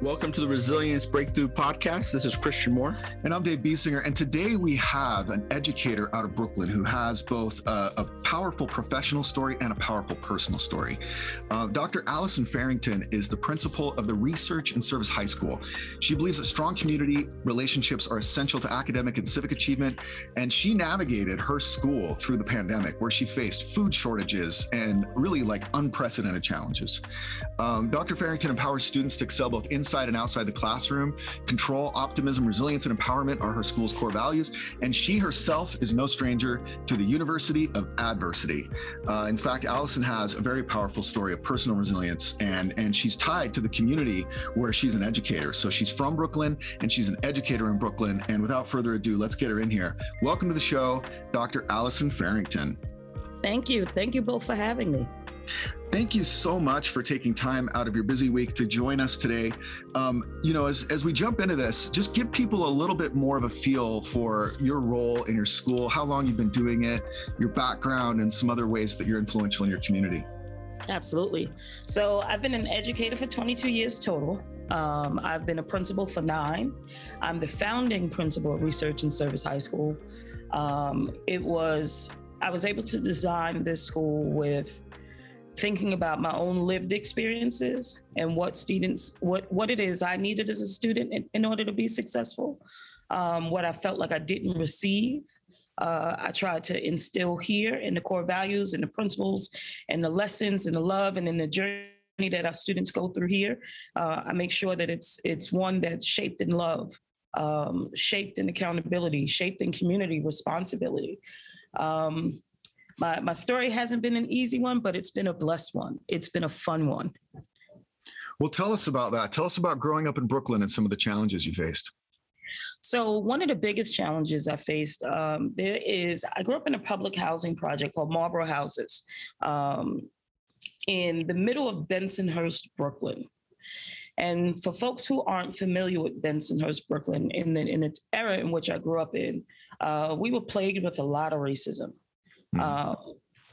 Welcome to the Resilience Breakthrough Podcast. This is Christian Moore. And I'm Dave Biesinger. And today we have an educator out of Brooklyn who has both a, a powerful professional story and a powerful personal story. Uh, Dr. Allison Farrington is the principal of the Research and Service High School. She believes that strong community relationships are essential to academic and civic achievement. And she navigated her school through the pandemic, where she faced food shortages and really like unprecedented challenges. Um, Dr. Farrington empowers students to excel both inside inside and outside the classroom. Control, optimism, resilience, and empowerment are her school's core values. And she herself is no stranger to the University of Adversity. Uh, in fact, Allison has a very powerful story of personal resilience, and, and she's tied to the community where she's an educator. So she's from Brooklyn and she's an educator in Brooklyn. And without further ado, let's get her in here. Welcome to the show, Dr. Allison Farrington. Thank you. Thank you both for having me. Thank you so much for taking time out of your busy week to join us today. Um, you know, as, as we jump into this, just give people a little bit more of a feel for your role in your school, how long you've been doing it, your background, and some other ways that you're influential in your community. Absolutely. So I've been an educator for 22 years total. Um, I've been a principal for nine. I'm the founding principal of Research and Service High School. Um, it was, I was able to design this school with thinking about my own lived experiences and what students what what it is I needed as a student in, in order to be successful. Um, what I felt like I didn't receive. Uh, I tried to instill here in the core values and the principles and the lessons and the love and in the journey that our students go through here. Uh, I make sure that it's it's one that's shaped in love, um, shaped in accountability, shaped in community responsibility. Um, my, my story hasn't been an easy one, but it's been a blessed one. It's been a fun one. Well, tell us about that. Tell us about growing up in Brooklyn and some of the challenges you faced. So, one of the biggest challenges I faced um, there is I grew up in a public housing project called Marlboro Houses um, in the middle of Bensonhurst, Brooklyn. And for folks who aren't familiar with Bensonhurst, Brooklyn, in the in the era in which I grew up in, uh, we were plagued with a lot of racism mm. uh,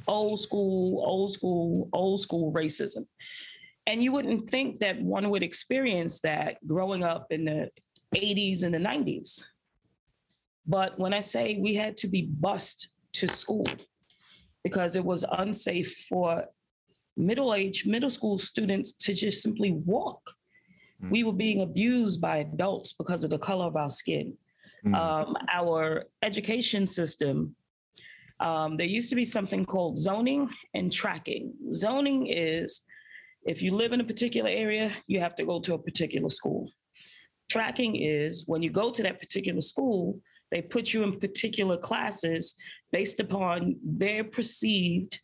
old school, old school, old school racism. And you wouldn't think that one would experience that growing up in the 80s and the 90s. But when I say we had to be bused to school because it was unsafe for middle age, middle school students to just simply walk. Mm. We were being abused by adults because of the color of our skin. Mm. Um, our education system um, there used to be something called zoning and tracking. Zoning is if you live in a particular area, you have to go to a particular school. Tracking is when you go to that particular school, they put you in particular classes based upon their perceived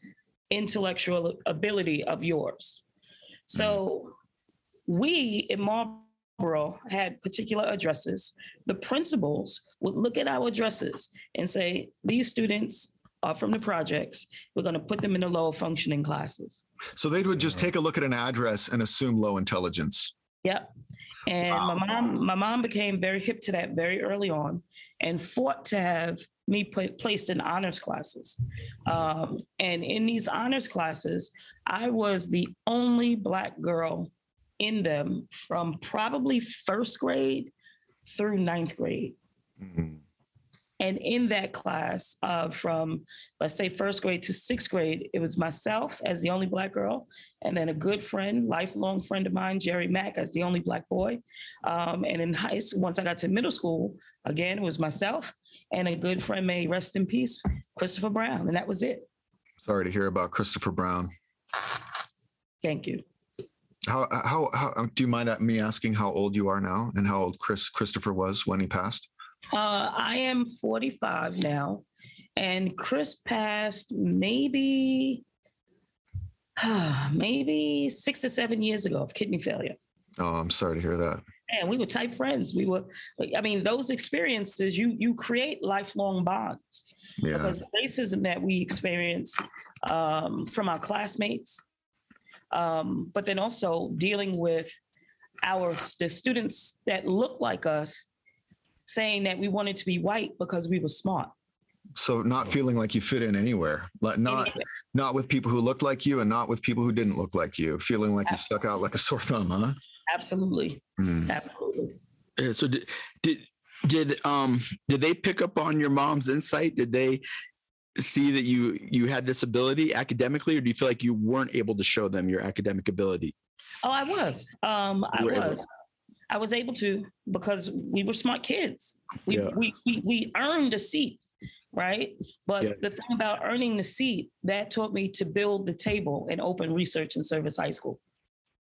intellectual ability of yours. So we in Marlboro had particular addresses. The principals would look at our addresses and say, these students uh, from the projects. We're going to put them in the low functioning classes. So they would just take a look at an address and assume low intelligence. Yep. And wow. my mom, my mom became very hip to that very early on, and fought to have me put, placed in honors classes. Um, and in these honors classes, I was the only black girl in them from probably first grade through ninth grade. Mm-hmm. And in that class, uh, from let's say first grade to sixth grade, it was myself as the only Black girl, and then a good friend, lifelong friend of mine, Jerry Mack, as the only Black boy. Um, and in high school, once I got to middle school, again, it was myself and a good friend, may rest in peace, Christopher Brown. And that was it. Sorry to hear about Christopher Brown. Thank you. How, how, how do you mind me asking how old you are now and how old Chris Christopher was when he passed? Uh, I am 45 now, and Chris passed maybe, maybe six or seven years ago of kidney failure. Oh, I'm sorry to hear that. And we were tight friends. We were, I mean, those experiences you you create lifelong bonds. Yeah. Because the racism that we experience um, from our classmates, um, but then also dealing with our the students that look like us saying that we wanted to be white because we were smart. So not feeling like you fit in anywhere, not anywhere. not with people who looked like you, and not with people who didn't look like you. Feeling like Absolutely. you stuck out like a sore thumb, huh? Absolutely. Mm. Absolutely. Yeah, so did did did um did they pick up on your mom's insight? Did they see that you you had this ability academically, or do you feel like you weren't able to show them your academic ability? Oh, I was. Um, I You were able was. I was able to because we were smart kids. We Yeah. we, we we earned a seat, right? But Yeah. the thing about earning the seat that taught me to build the table in open research and service high school.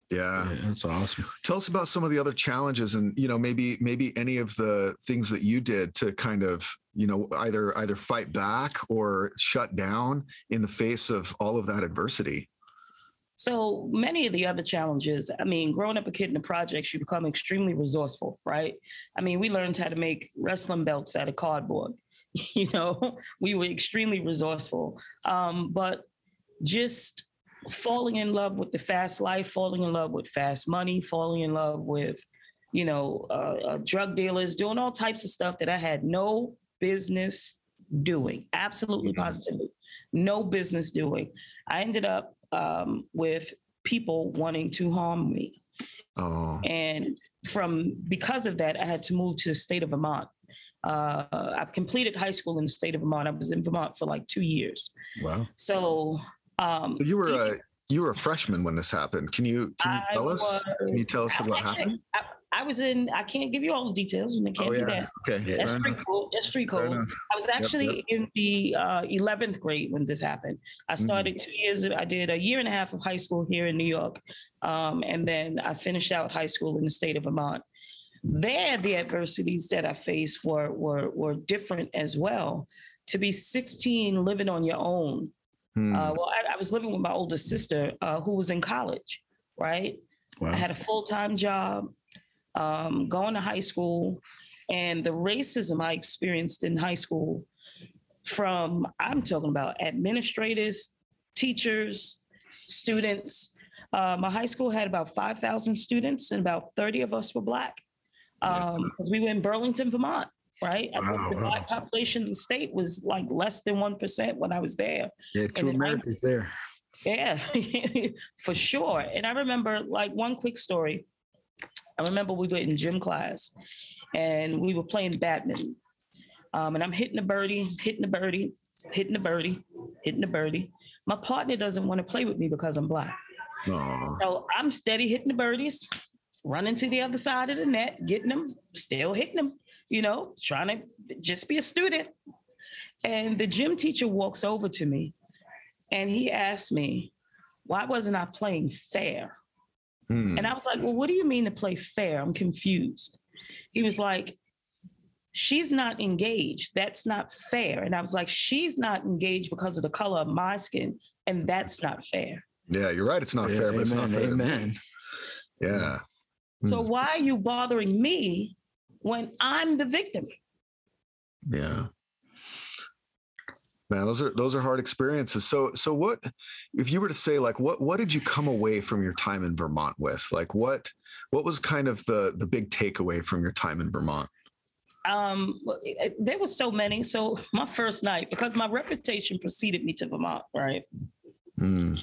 Yeah. that's awesome. Tell us about some of the other challenges and you know maybe maybe any of the things that you did to kind of you know either either fight back or shut down in the face of all of that adversity. So many of the other challenges, I mean, growing up a kid in the projects, you become extremely resourceful, right? I mean, we learned how to make wrestling belts out of cardboard. You know, we were extremely resourceful. Um, but just falling in love with the fast life, falling in love with fast money, falling in love with, you know, uh, uh, drug dealers, doing all types of stuff that I had no business doing. Absolutely, Mhm. positively, no business doing. I ended up um, with people wanting to harm me. Oh. And from because of that, I had to move to the state of Vermont. Uh, I've completed high school in the state of Vermont. I was in Vermont for like two years. Wow. So um, You were a you were a freshman when this happened. Can you can you I tell us? Can you tell us what happened? I, I was in. I can't give you all the details, I can't Oh do yeah. that. Okay. Fair That's street enough. code. That's Fair code. I was actually in the uh, 11th grade when this happened. I Mm-hmm. started two years, I did a year and a half of high school here in New York. Um, and then I finished out high school in the state of Vermont. There, the adversities that I faced were, were, were different as well. To be 16, living on your own. Hmm. Uh, well, I, I was living with my older sister uh, who was in college, right? Wow. I had a full time job, um, going to high school, and the racism I experienced in high school from, I'm talking about administrators, teachers, students. Uh, my high school had about 5,000 students, and about 30 of us were Black. Um, we were in Burlington, Vermont, right? I Wow, the wow. Black population of the state was like less than 1% when I was there. Yeah, two I- Americans there. Yeah, for sure. And I remember like one quick story. I remember we were in gym class and we were playing badminton. Um, and I'm hitting the birdie, hitting the birdie, hitting the birdie, hitting the birdie. My partner doesn't want to play with me because I'm black. Aw. So I'm steady hitting the birdies, running to the other side of the net, getting them, still hitting them, you know, trying to just be a student. And the gym teacher walks over to me and he asked me, why wasn't I playing fair? Hmm. And I was like, well, what do you mean to play fair? I'm confused. He was like, she's not engaged. That's not fair. And I was like, she's not engaged because of the color of my skin. And that's not fair. Yeah, you're right. It's not Yeah, fair, but it's not fair. to me. Amen. Yeah. So Hmm. why are you bothering me when I'm the victim? Yeah. Man, those are those are hard experiences. So so what if you were to say like what what did you come away from your time in Vermont with? Like what what was kind of the the big takeaway from your time in Vermont? Um, well, it- it- there was so many. So my first night, because my reputation preceded me to Vermont, right? Hmm.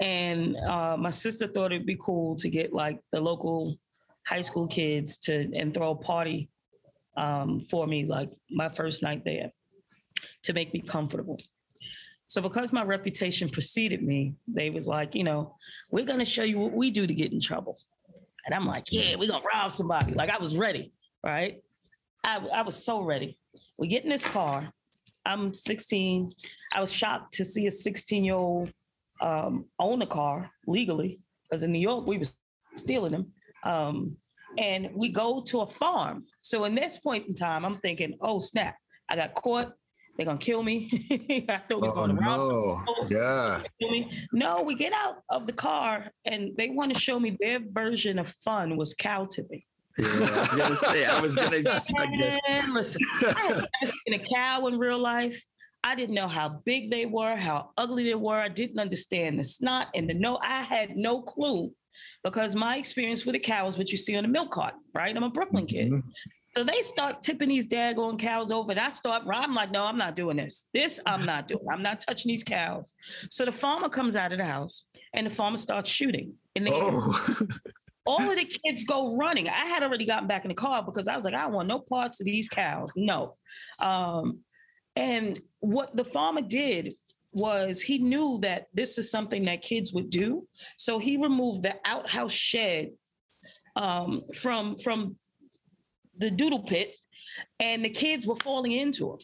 And uh, my sister thought it'd be cool to get like the local high school kids to and throw a party um, for me, like my first night there, to make me comfortable. So because my reputation preceded me, they was like, you know, we're gonna show you what we do to get in trouble. And I'm like, yeah, we're gonna rob somebody. Like I was ready, right? I, I was so ready. We get in this car. I'm 16. I was shocked to see a 16 year old um, own a car legally, because in New York we was stealing them. Um, and we go to a farm. So in this point in time, I'm thinking, oh snap, I got caught. They're gonna kill me. I thought we was Oh going to rob no. Yeah. kill me. No, we get out of the car and they want to show me their version of fun was cow tipping. Yeah, I was gonna say. I was gonna expect this. Listen, I seen a cow in real life. I didn't know how big they were, how ugly they were. I didn't understand the snot and the no. I had no clue because my experience with a cow is what you see on the milk cart, right? I'm a Brooklyn kid. Mhm. So they start tipping these daggone cows over. And I start, I'm like, no, I'm not doing this. This I'm not doing. I'm not touching these cows. So the farmer comes out of the house and the farmer starts shooting in the air Oh. All of the kids go running. I had already gotten back in the car because I was like, I want no parts of these cows. No. Um, and what the farmer did was he knew that this is something that kids would do. So he removed the outhouse shed um, from from the doodle pit, and the kids were falling into him.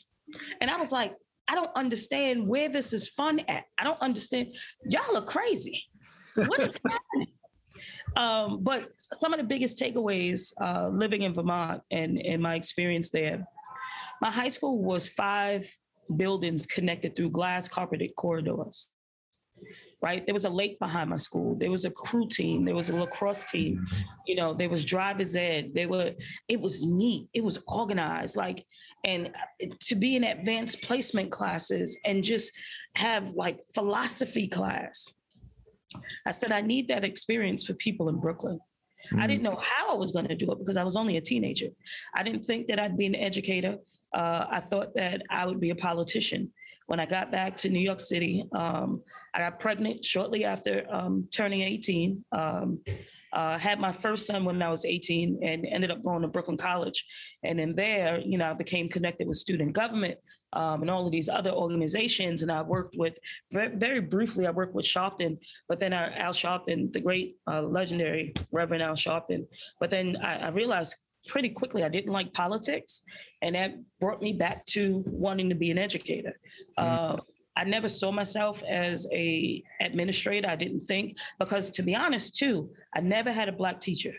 And I was like, I don't understand where this is fun at. I don't understand. Y'all are crazy. What is happening? Um, but some of the biggest takeaways uh, living in Vermont and, and my experience there, my high school was five buildings connected through glass carpeted corridors. Right, there was a lake behind my school. There was a crew team. There was a lacrosse team. You know, there was driver's ed. They were. It was neat. It was organized. Like, and to be in advanced placement classes and just have like philosophy class. I said I need that experience for people in Brooklyn. Mm-hmm. I didn't know how I was going to do it because I was only a teenager. I didn't think that I'd be an educator uh, I thought that I would be a politician. When I got back to New York City, um, I got pregnant shortly after um, turning 18. Um, uh, had my first son when I was 18 and ended up going to Brooklyn College. And then there, you know, I became connected with student government um, and all of these other organizations. And I worked with, very, very briefly, I worked with Sharpton, but then Al Sharpton, the great uh, legendary Reverend Al Sharpton. But then I, I realized pretty quickly I didn't like politics, and that brought me back to wanting to be an educator. Mm-hmm. Uh, I never saw myself as a administrator. I didn't think because, to be honest, too, I never had a black teacher.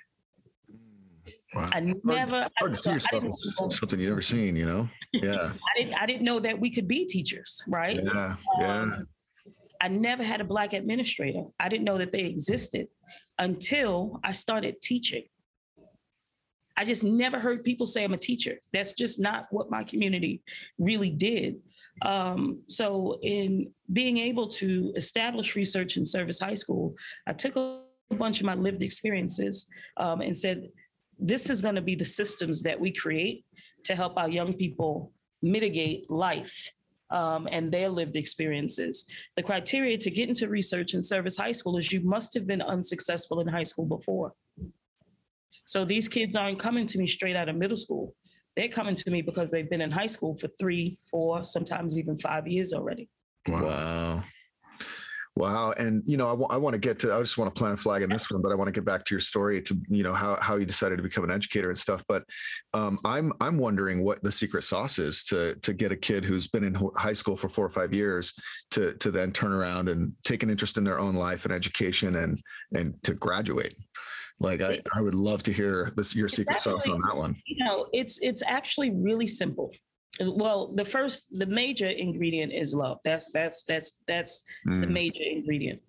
Wow. I never hard, hard to see yourself as something you've never seen, you know? Yeah. I didn't I didn't know that we could be teachers, right? Yeah. Yeah. Um, I never had a black administrator. I didn't know that they existed until I started teaching. I just never heard people say I'm a teacher. That's just not what my community really did. Um, so, in being able to establish research in Service High School, I took a bunch of my lived experiences um, and said, this is going to be the systems that we create to help our young people mitigate life um, and their lived experiences. The criteria to get into research in Service High School is you must have been unsuccessful in high school before. So these kids aren't coming to me straight out of middle school. They're coming to me because they've been in high school for three, four, sometimes even five years already. Wow. Wow. And, you know, I, w- I want to get to, I just want to plant a flag in this one, but I want to get back to your story to, you know, how, how you decided to become an educator and stuff. But um, I'm, I'm wondering what the secret sauce is to, to get a kid who's been in high school for four or five years to, to then turn around and take an interest in their own life and education and, and to graduate. Like I, I would love to hear this your secret sauce on that one. You know, it's it's actually really simple. Well, the first, the major ingredient is love. That's that's that's that's mm. the major ingredient.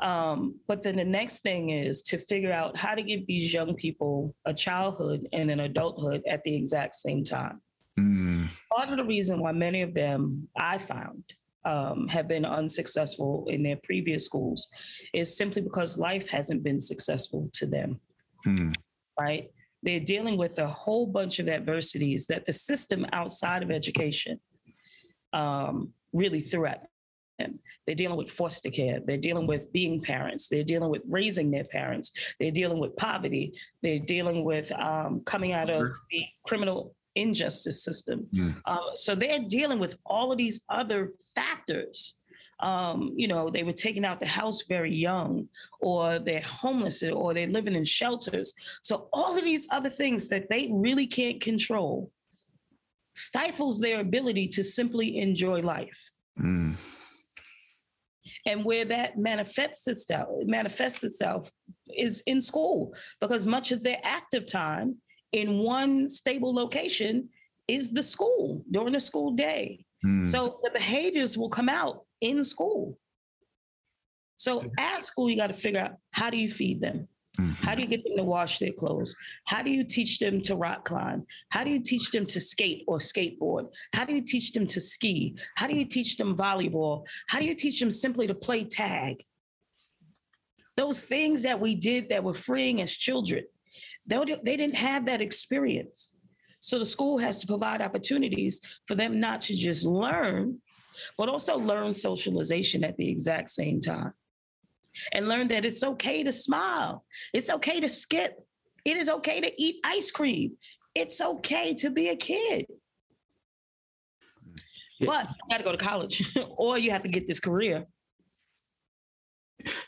Um, but then the next thing is to figure out how to give these young people a childhood and an adulthood at the exact same time. Mm. Part of the reason why many of them I found um, have been unsuccessful in their previous schools is simply because life hasn't been successful to them. Hmm. Right? They're dealing with a whole bunch of adversities that the system outside of education um, really threw at them. They're dealing with foster care. They're dealing with being parents. They're dealing with raising their parents. They're dealing with poverty. They're dealing with um, coming out of the criminal injustice system. Mm. so they're dealing with all of these other factors. Um, you know, they were taking out the house very young, or they're homeless, or they're living in shelters. So all of these other things that they really can't control stifles their ability to simply enjoy life. Mm. And where that manifests itself, manifests itself is in school, because much of their active time in one stable location is the school during the school day. Mm. So the behaviors will come out in school. So at school, you got to figure out how do you feed them? Mm-hmm. How do you get them to wash their clothes? How do you teach them to rock climb? How do you teach them to skate or skateboard? How do you teach them to ski? How do you teach them volleyball? How do you teach them simply to play tag? Those things that we did that were freeing as children they, they didn't have that experience. So the school has to provide opportunities for them not to just learn, but also learn socialization at the exact same time. and learn that it's okay to smile. It's okay to skip. It is okay to eat ice cream. It's okay to be a kid. Yeah. But you got to go to college or you have to get this career.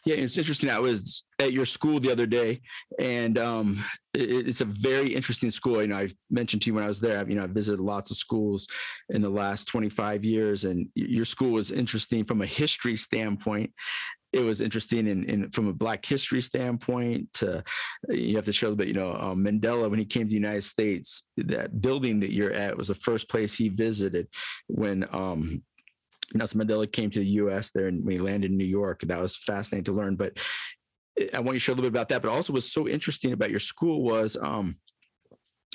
Yeah, it's interesting. I was at your school the other day, and um, it- it's a very interesting school. You know, I mentioned to you when I was there. I've, you know, I've visited lots of schools in the last 25 years, and your school was interesting from a history standpoint. It was interesting in, in from a Black history standpoint. To you have to show that you know um, Mandela when he came to the United States, that building that you're at was the first place he visited when um, Nelson Mandela came to the U.S. there and he landed in New York. That was fascinating to learn. But I want you to share a little bit about that. But also, what's so interesting about your school was um,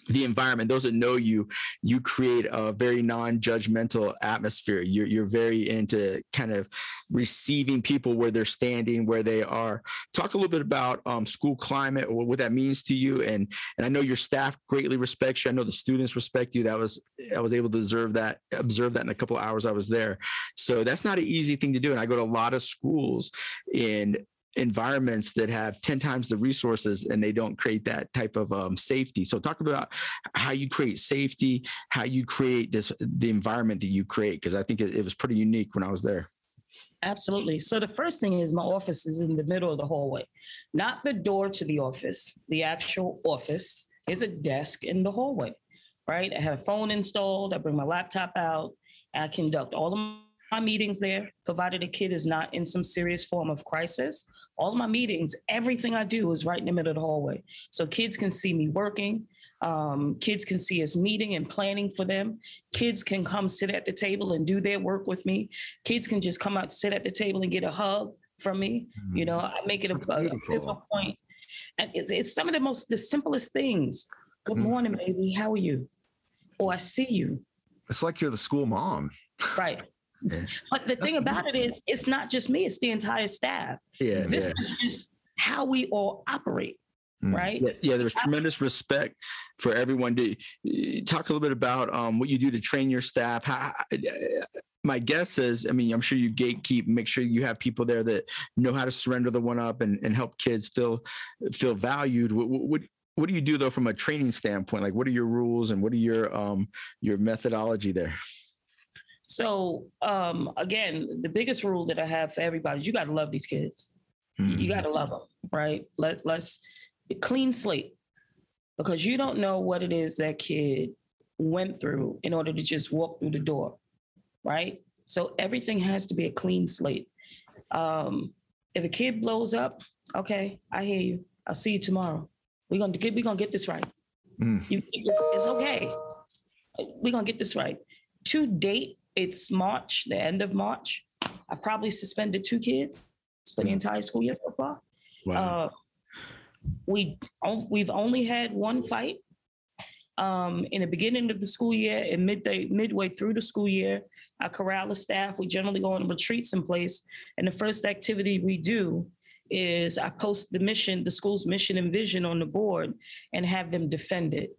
the environment. Those that know you, you create a very non-judgmental atmosphere. You're you're very into kind of receiving people where they're standing, where they are. Talk a little bit about um, school climate, what that means to you, and and I know your staff greatly respects you. I know the students respect you. That was I was able to observe that observe that in a couple hours I was there. So that's not an easy thing to do. And I go to a lot of schools in environments that have 10 times the resources and they don't create that type of um, safety. So talk about how you create safety, how you create this the environment that you create, because I think it, it was pretty unique when I was there. Absolutely. So the first thing is my office is in the middle of the hallway, not the door to the office. The actual office is a desk in the hallway, right? I have a phone installed. I bring my laptop out. I conduct all of my meetings there, provided a kid is not in some serious form of crisis. All of my meetings, everything I do is right in the middle of the hallway. So kids can see me working. Um, kids can see us meeting and planning for them. Kids can come sit at the table and do their work with me kids can just come out, sit at the table and get a hug from me. You know, I make it a, That's a- a simple point. And it's, it's some of the most, the simplest things. Good Mhm. morning, baby. How are you? Or I see you. It's like you're the school mom. Right. Yeah. But the thing about it is, it's not just me, it's the entire staff. Yeah, This yeah. is just how we all operate, Mm. right? Yeah, yeah, there's tremendous respect for everyone. To uh, talk a little bit about um, what you do to train your staff. How, uh, my guess is, I mean, I'm sure you gatekeep, make sure you have people there that know how to surrender the one up and, and help kids feel feel valued. What, what what do you do though from a training standpoint? Like, what are your rules and what are your um your methodology there? So um, again, the biggest rule that I have for everybody is you got to love these kids. Mm. You got to love them, right? Let let's clean slate because you don't know what it is that kid went through in order to just walk through the door, right? So everything has to be a clean slate. Um, if a kid blows up, okay, I hear you. I'll see you tomorrow. We're gonna get we're gonna get this right. Mm. You, it's, it's okay. We're gonna get this right. To date, it's March, the end of March. I probably suspended two kids for the entire school year so far. Uh, we we've only had one fight. Um, in the beginning of the school year and midday midway through the school year, I corral the staff. We generally go on retreats in place, and the first activity we do is I post the mission, the school's mission and vision on the board, and have them defend it.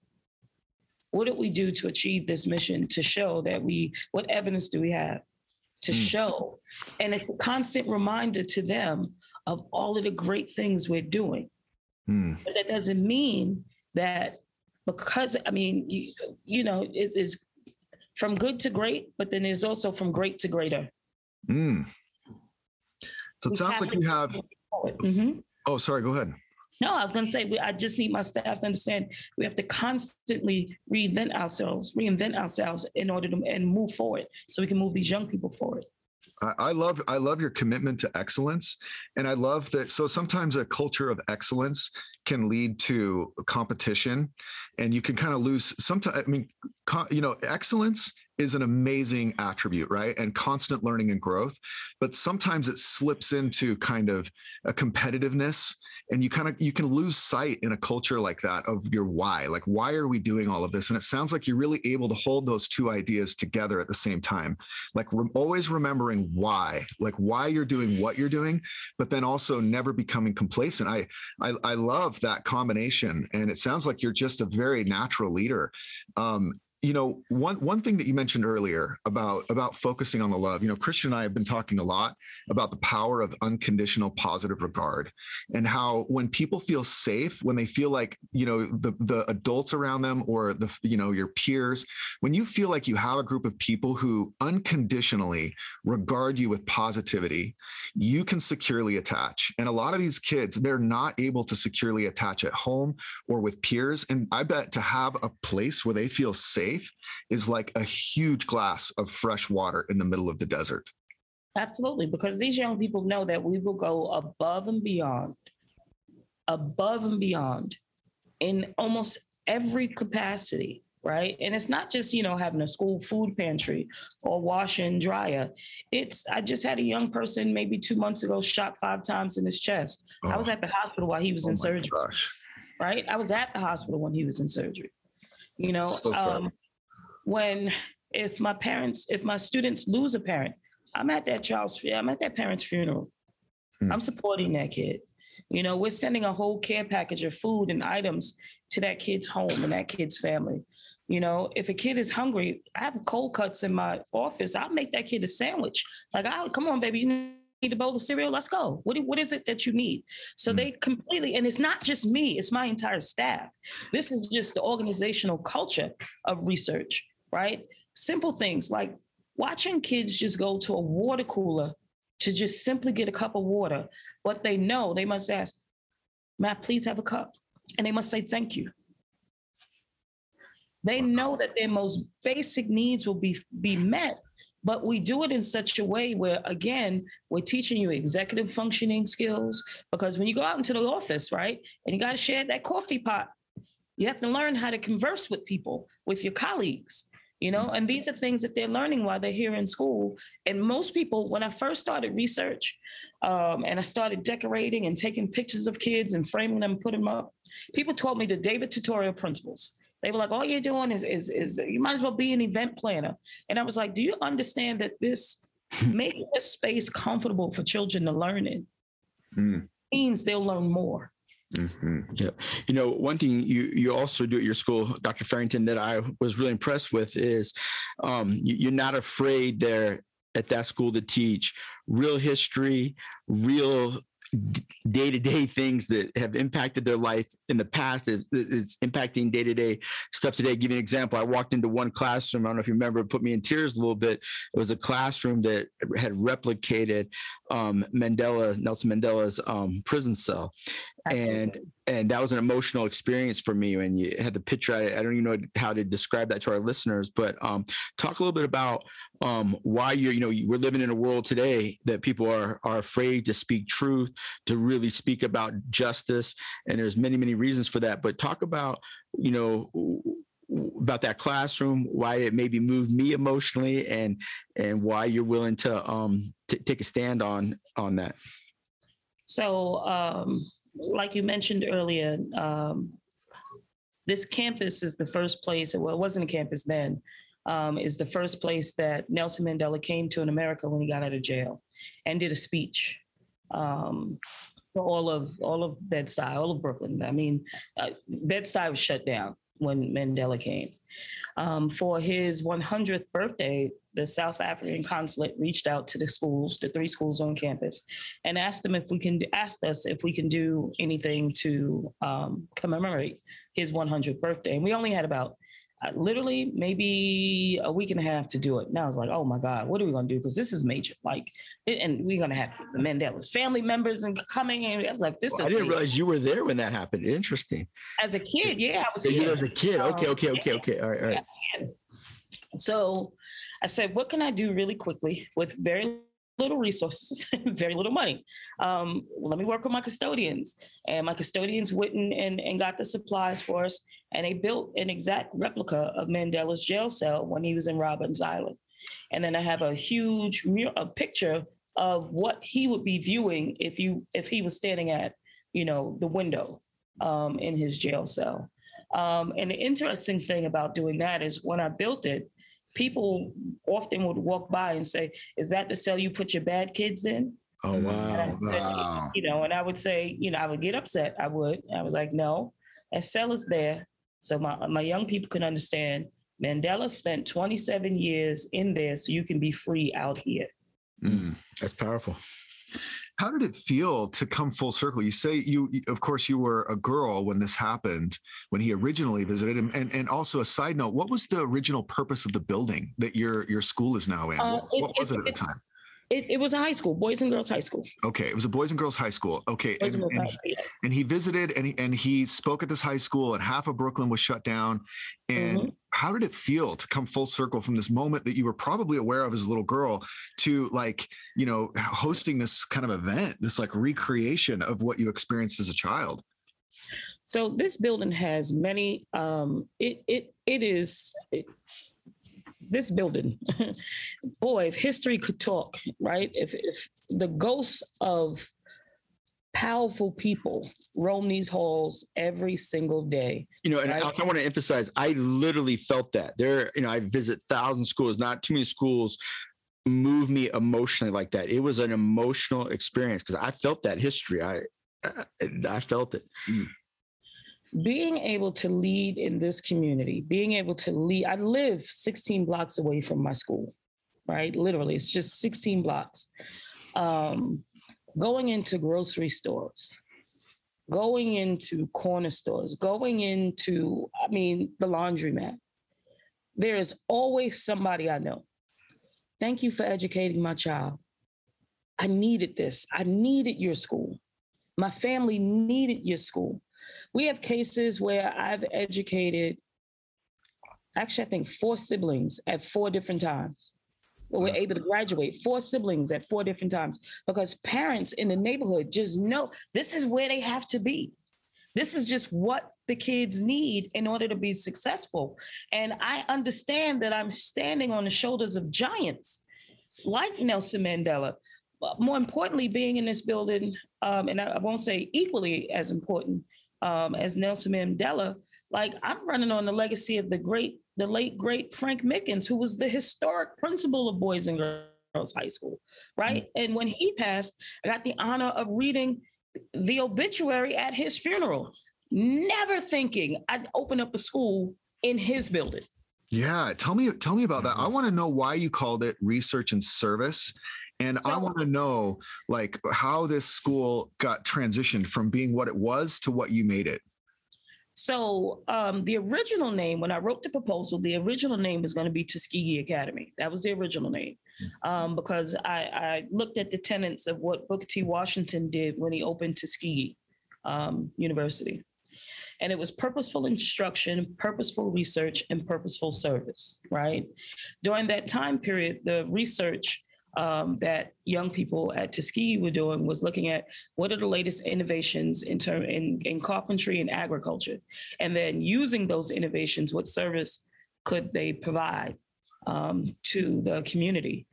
What did we do to achieve this mission? To show that we, what evidence do we have to Mm. show? And it's a constant reminder to them of all of the great things we're doing. Mm. But that doesn't mean that because, I mean, you, you know, it is from good to great, but then there's also from great to greater. Mm. So it We sounds like you have. Mhm. Oh, sorry. Go ahead. No, I was going to say, we, I just need my staff to understand we have to constantly reinvent ourselves, reinvent ourselves in order to and move forward so we can move these young people forward. I, love I love your commitment to excellence, and I love that. So sometimes a culture of excellence can lead to competition, and you can kind of lose. Sometimes I mean, you know, excellence is an amazing attribute, right? And constant learning and growth, but sometimes it slips into kind of a competitiveness and you kind of you can lose sight in a culture like that of your why like why are we doing all of this? And it sounds like you're really able to hold those two ideas together at the same time like re- always remembering why like why you're doing what you're doing but then also never becoming complacent. I, I i love that combination and it sounds like you're just a very natural leader. Um you know, one one thing that you mentioned earlier about about focusing on the love. You know, Christian and I have been talking a lot about the power of unconditional positive regard, and how when people feel safe, when they feel like you know the the adults around them or the you know your peers, when you feel like you have a group of people who unconditionally regard you with positivity, you can securely attach. And a lot of these kids, they're not able to securely attach at home or with peers. And I bet to have a place where they feel safe is like a huge glass of fresh water in the middle of the desert. Absolutely, because these young people know that we will go above and beyond, above and beyond in almost every capacity, right? And it's not just, you know, having a school food pantry or wash and dryer. It's, I just had a young person maybe two months ago shot five times in his chest. I was Oh, at the hospital while he was oh in surgery. gosh. right? I was at the hospital when he was in surgery. You know, So um, when if my parents, if my students lose a parent, I'm at that child's, I'm at that parent's funeral. Hmm. I'm supporting that kid. You know, we're sending a whole care package of food and items to that kid's home and that kid's family. You know, if a kid is hungry, I have cold cuts in my office. I'll make that kid a sandwich. Like, I come on, baby, you need a bowl of cereal. Let's go. What, what is it that you need? So Mm. they completely, and it's not just me, it's my entire staff. This is just the organizational culture of research, right? Simple things like watching kids just go to a water cooler to just simply get a cup of water. What they know, they must ask, Matt, please have a cup. And they must say thank you. They know that their most basic needs will be, be met, but we do it in such a way where, again, we're teaching you executive functioning skills. Because when you go out into the office, right, and you got to share that coffee pot, you have to learn how to converse with people, with your colleagues, you know, and these are things that they're learning while they're here in school. And most people, when I first started research um, and I started decorating and taking pictures of kids and framing them, putting them up, people told me the David tutorial principles. They were like, all you're doing is, is, is you might as well be an event planner. And I was like, do you understand that this making a space comfortable for children to learn in Mm, means they'll learn more. Mhm. You know, one thing you you also do at your school, Dr. Farrington, that I was really impressed with is um, you, you're not afraid there at that school to teach real history, real day to day things that have impacted their life in the past. It's, it's impacting day to day stuff today. Give you an example. I walked into one classroom. I don't know if you remember, it put me in tears a little bit. It was a classroom that had replicated um, Mandela, Nelson Mandela's um, prison cell and and that was an emotional experience for me when you had the picture I, I don't even know how to describe that to our listeners but um, talk a little bit about um, why you're you know we're living in a world today that people are are afraid to speak truth to really speak about justice and there's many many reasons for that but talk about you know about that classroom why it maybe moved me emotionally and and why you're willing to um t- take a stand on on that. So, um, like you mentioned earlier, um, this campus is the first place, well, it wasn't a campus then, um, is the first place that Nelson Mandela came to in America when he got out of jail and did a speech um, for all of all of Bed-Stuy, all of Brooklyn. I mean, uh, Bed-Stuy was shut down when Mandela came. Um, for his 100th birthday, the South African consulate reached out to the schools, the three schools on campus, and asked them if we can asked us if we can do anything to um, commemorate his 100th birthday. And we only had about literally maybe a week and a half to do it. Now I was like, oh my God, what are we gonna do? Because this is major. Like, and we're gonna have the Mandela's family members and coming. And I was like, this I is didn't major. realize you were there when that happened. Interesting. as a kid, yeah, I was you as a kid. Okay, Um, okay, okay, okay. All right, all right. So I said, what can I do really quickly with very little resources, very little money? Um, let me work with my custodians. And my custodians went and, and, and got the supplies for us. And they built an exact replica of Mandela's jail cell when he was in Robben Island. And then I have a huge a picture of what he would be viewing if you if he was standing at, you know, the window um, in his jail cell. Um, and the interesting thing about doing that is when I built it, people often would walk by and say, "Is that the cell you put your bad kids in?" Oh wow. said, Wow. You know, and I would say, you know, I would get upset. I would. I was like, "No, a cell is there, so my my young people can understand Mandela spent 27 years in there so you can be free out here. Mm. That's powerful. How did it feel to come full circle? You say you, of course, you were a girl when this happened, when he originally visited, and and, and also a side note, what was the original purpose of the building that your your school is now in? Uh, what it- what was it- it at the time? It, it was a high school, boys and girls high school. Okay, it was a boys and girls high school. Okay, and, and and yes. and he visited and he, and he spoke at this high school and half of brooklyn was shut down and Mhm. how did it feel to come full circle from this moment that you were probably aware of as a little girl to like you know hosting this kind of event this like recreation of what you experienced as a child So this building has many. Um, it it it is. It, this building, boy, if history could talk, right? If if the ghosts of powerful people roam these halls every single day. You know, and Right. Alex, I want to emphasize, I literally felt that. There, you know, I visit thousand schools, not too many schools move me emotionally like that. It was an emotional experience because I felt that history. I, I, I felt it. Mm. Being able to lead in this community, being able to lead, I live 16 blocks away from my school, right? Literally, it's just 16 blocks. Um, going into grocery stores, going into corner stores, going into, I mean, the laundromat. There is always somebody I know. Thank you for educating my child. I needed this. I needed your school. My family needed your school. We have cases where I've educated, actually, I think four siblings at four different times. But we're able to graduate four siblings at four different times because parents in the neighborhood just know this is where they have to be. This is just what the kids need in order to be successful. And I understand that I'm standing on the shoulders of giants like Nelson Mandela. But more importantly, being in this building, um, and I, I won't say equally as important um, as Nelson Mandela, like I'm running on the legacy of the great, the late great Frank Mickens, who was the historic principal of Boys and Girls High School, right? And when he passed, I got the honor of reading the obituary at his funeral, never thinking I'd open up a school in his building. yeah tell me tell me about that i want to know why you called it research and service and i want to know like how this school got transitioned from being what it was to what you made it So um, the original name, when I wrote the proposal, the original name was going to be Tuskegee Academy. That was the original name um, because I, I looked at the tenets of what Booker T. Washington did when he opened Tuskegee um, University. And it was purposeful instruction, purposeful research, and purposeful service, right? During that time period, the research um, that young people at Tuskegee were doing was looking at what are the latest innovations in term in, in carpentry and agriculture, and then using those innovations, what service could they provide um, to the community?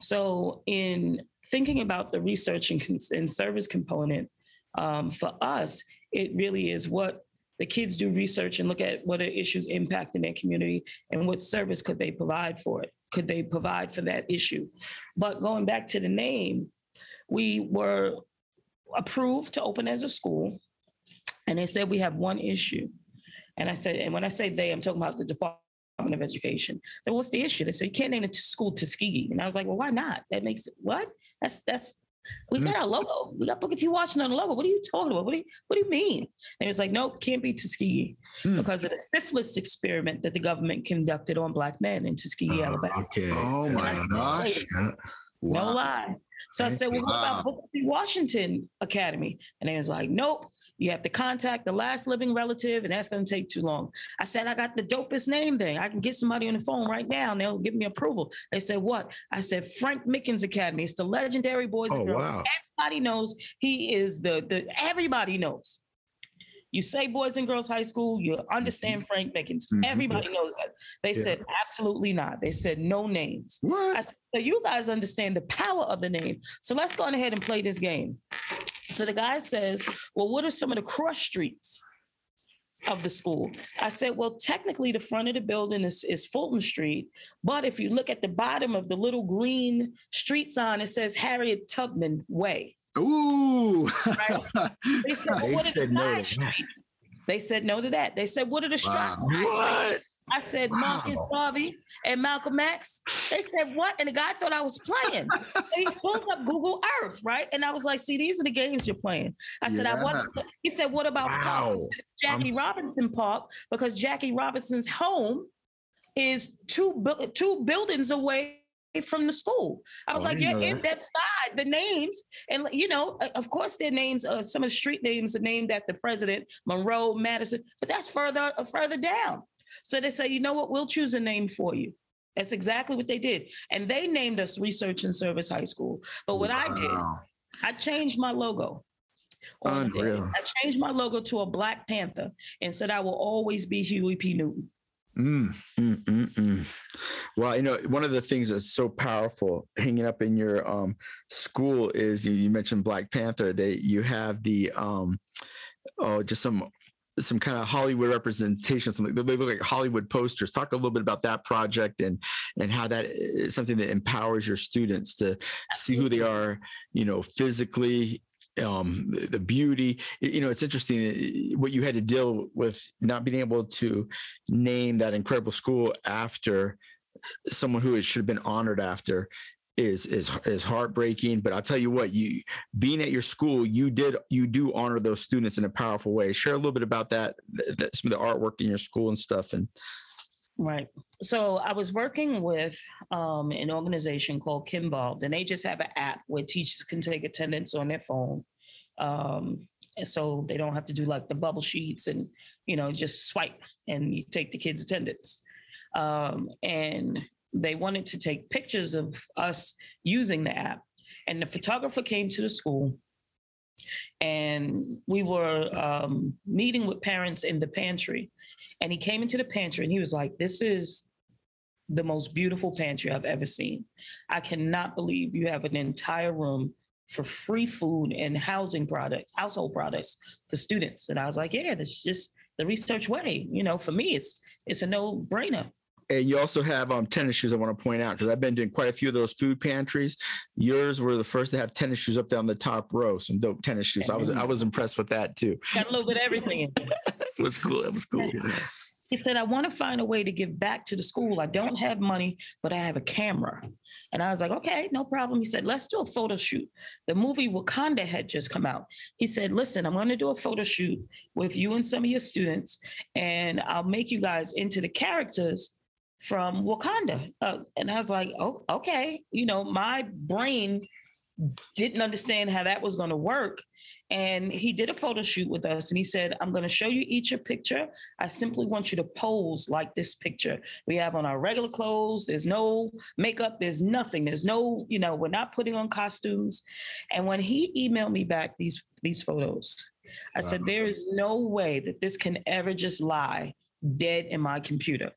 So, in thinking about the research and, cons- and service component, um, for us, it really is what the kids do research and look at what are issues impacting their community and what service could they provide for it? Could they provide for that issue? But going back to the name, we were approved to open as a school, and they said we have one issue. And I said, and when I say they, I'm talking about the Department of Education. So what's the issue? They said you can't name t- school Tuskegee, and I was like, well, why not? That makes it what? That's that's we got our logo. We got Booker T. Washington on the logo. What are you talking about? What do you what do you mean? And it's like, nope, can't be Tuskegee Hmm. because of the syphilis experiment that the government conducted on black men in Tuskegee, Alabama. Okay. oh my gosh yeah. No Wow. lie. So I said, well, what about Booker T. Washington Academy? And they was like, nope, you have to contact the last living relative, and that's going to take too long. I said, I got the dopest name there. I can get somebody on the phone right now, and they'll give me approval. They said, what? I said, Frank Mickens Academy. It's the legendary Boys and Oh, Girls. wow. Everybody knows he is the the. Everybody knows. You say Boys and Girls High School, you understand Frank Mickens. Mhm. Everybody knows that. They Yeah. said absolutely not. They said no names. what I said, so you guys understand the power of the name. So let's go on ahead and play this game. So the guy says, Well, what are some of the cross streets of the school? I said, Well, technically, the front of the building is, is Fulton Street. But if you look at the bottom of the little green street sign, it says Harriet Tubman Way. Ooh. They said, well, They what the said no to that. They said no to that. They said, What are the Wow. side? What? I said Marcus Wow. Garvey and Malcolm X. They said what? And the guy thought I was playing. So he pulled up Google Earth, right? And I was like, "See, these are the games you're playing." I said, "I want." He said, "What about Wow. said, Jackie I'm Robinson Park because Jackie Robinson's home is two bu- two buildings away from the school. I was Oh, like, didn't "Yeah, know in that side, the names, and you know, of course, their names. Uh, some of the street names are named after the president, Monroe, Madison, but that's further uh, further down." So they say, "You know what? We'll choose a name for you." That's exactly what they did, and they named us Research and Service High School. But what I did, I changed my logo. on the day. Unreal. I changed my logo to a Black Panther and said I will always be Huey P. Newton. Mm. Mm-mm-mm. Well, you know, one of the things that's so powerful hanging up in your um, school is you, you mentioned Black Panther. They you have the um, oh, just some some kind of Hollywood representation, something they look like Hollywood posters. Talk a little bit about that project and and how that is something that empowers your students to see who they are, you know, physically um the- beauty you know it's interesting uh, what you had to deal with not being able to name that incredible school after someone who should have been honored after is is is heartbreaking. But i'll tell you what you being at your school you did you do honor those students in a powerful way. Share a little bit about that, th- th- some of the artwork in your school and stuff and Right. So I was working with um, an organization called Kinvolved, and they just have an app where teachers can take attendance on their phone. Um, and so they don't have to do like the bubble sheets and, you know, just swipe and you take the kids' attendance. Um, and they wanted to take pictures of us using the app. And the photographer came to the school and we were um, meeting with parents in the pantry. And he came into the pantry and he was like, This is the most beautiful pantry I've ever seen. I cannot believe you have an entire room for free food and housing products, household products for students. And I was like, Yeah, that's just the research way. You know, for me, it's it's a no-brainer. And you also have um tennis shoes i want to point out because i've been doing quite a few of those food pantries yours were the first to have tennis shoes up there down the top row some dope tennis shoes i was i was impressed with that too Got a little bit of everything in there. it was cool it was cool He said, I want to find a way to give back to the school. I don't have money, but I have a camera. And I was like, okay, no problem. He said, let's do a photo shoot. The movie Wakanda had just come out. He said, listen, I'm going to do a photo shoot with you and some of your students, and I'll make you guys into the characters from Wakanda. Uh, and I was like, oh, okay. You know, my brain didn't understand how that was going to work. And he did a photo shoot with us and he said, I'm going to show you each a picture. I simply want you to pose like this picture. We have on our regular clothes. There's no makeup. There's nothing. There's no, you know, we're not putting on costumes. And when he emailed me back these, these photos, I said, there is no way that this can ever just lie dead in my computer.